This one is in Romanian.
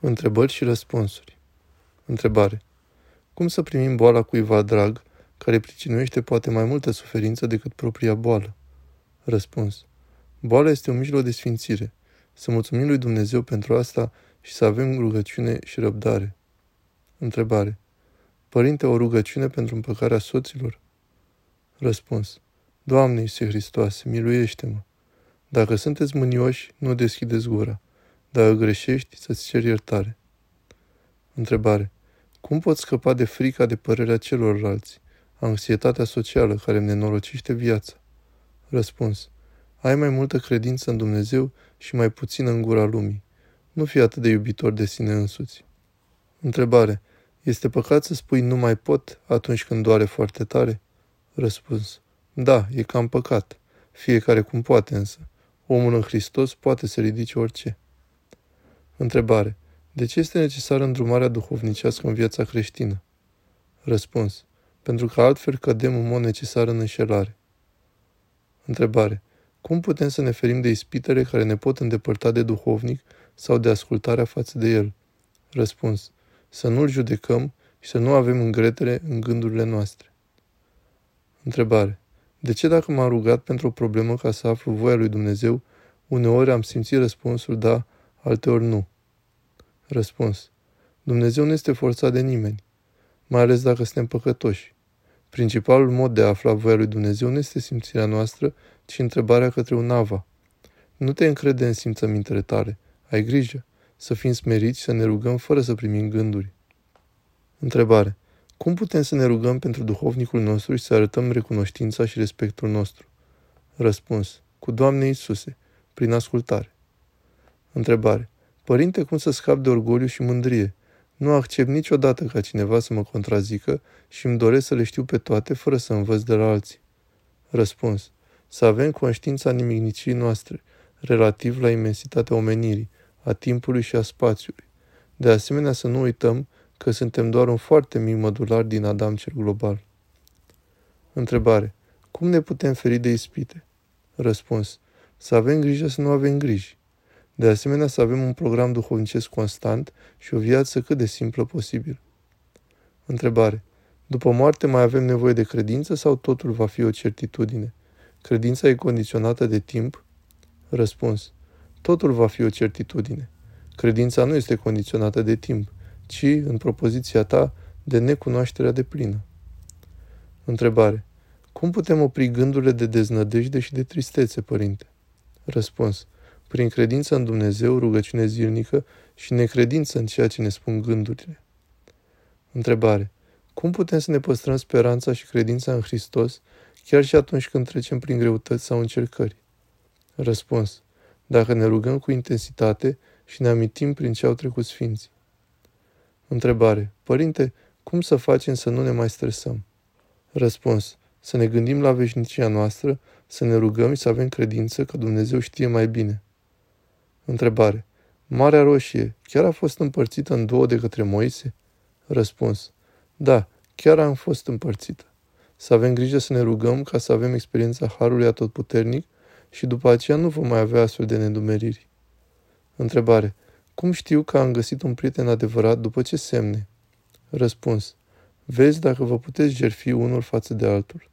Întrebări și răspunsuri. Întrebare. Cum să primim boala cuiva drag, care pricinuiește poate mai multă suferință decât propria boală? Răspuns. Boala este un mijloc de sfințire. Să mulțumim lui Dumnezeu pentru asta și să avem rugăciune și răbdare. Întrebare. Părinte, o rugăciune pentru împăcarea soților? Răspuns. Doamne Iisuse Hristoase, miluiește-mă! Dacă sunteți mânioși, nu deschideți gura. Dacă greșești, să-ți ceri iertare. Întrebare. Cum pot scăpa de frica de părerea celorlalți, anxietatea socială care îmi nenorocește viața? Răspuns. Ai mai multă credință în Dumnezeu și mai puțină în gura lumii. Nu fi atât de iubitor de sine însuți. Întrebare. Este păcat să spui nu mai pot atunci când doare foarte tare? Răspuns. Da, e cam păcat. Fiecare cum poate însă. Omul în Hristos poate să ridice orice. Întrebare. De ce este necesară îndrumarea duhovnicească în viața creștină? Răspuns. Pentru că altfel cădem în mod necesar în înșelare. Întrebare. Cum putem să ne ferim de ispitele care ne pot îndepărta de duhovnic sau de ascultarea față de el? Răspuns. Să nu-l judecăm și să nu avem îngretere în gândurile noastre. Întrebare. De ce dacă m-am rugat pentru o problemă ca să aflu voia lui Dumnezeu, uneori am simțit răspunsul da, alteori nu? Răspuns. Dumnezeu nu este forțat de nimeni, mai ales dacă suntem păcătoși. Principalul mod de a afla voia lui Dumnezeu nu este simțirea noastră, ci întrebarea către un ava. Nu te încrede în simțămintele tale. Ai grijă să fim smeriți și să ne rugăm fără să primim gânduri. Întrebare. Cum putem să ne rugăm pentru duhovnicul nostru și să arătăm recunoștința și respectul nostru? Răspuns. Cu Doamne Iisuse, prin ascultare. Întrebare. Părinte, cum să scap de orgoliu și mândrie? Nu accept niciodată ca cineva să mă contrazică și îmi doresc să le știu pe toate fără să învăț de la alții. Răspuns. Să avem conștiința nimicnicii noastre, relativ la imensitatea omenirii, a timpului și a spațiului. De asemenea, să nu uităm că suntem doar un foarte mic mădular din Adam cel global. Întrebare. Cum ne putem feri de ispite? Răspuns. Să avem grijă să nu avem griji. De asemenea, să avem un program duhovnicesc constant și o viață cât de simplă posibil. Întrebare. După moarte mai avem nevoie de credință sau totul va fi o certitudine? Credința e condiționată de timp? Răspuns. Totul va fi o certitudine. Credința nu este condiționată de timp, ci, în propoziția ta, de necunoașterea de plină. Întrebare. Cum putem opri gândurile de deznădejde și de tristețe, părinte? Răspuns prin credință în Dumnezeu, rugăciune zilnică și necredință în ceea ce ne spun gândurile. Întrebare. Cum putem să ne păstrăm speranța și credința în Hristos chiar și atunci când trecem prin greutăți sau încercări? Răspuns. Dacă ne rugăm cu intensitate și ne amintim prin ce au trecut Sfinții. Întrebare. Părinte, cum să facem să nu ne mai stresăm? Răspuns. Să ne gândim la veșnicia noastră, să ne rugăm și să avem credință că Dumnezeu știe mai bine. Întrebare. Marea Roșie chiar a fost împărțită în două de către Moise? Răspuns. Da, chiar am fost împărțită. Să avem grijă să ne rugăm ca să avem experiența Harului Atotputernic și după aceea nu vom mai avea astfel de nedumeriri. Întrebare. Cum știu că am găsit un prieten adevărat după ce semne? Răspuns. Vezi dacă vă puteți jerfi unul față de altul.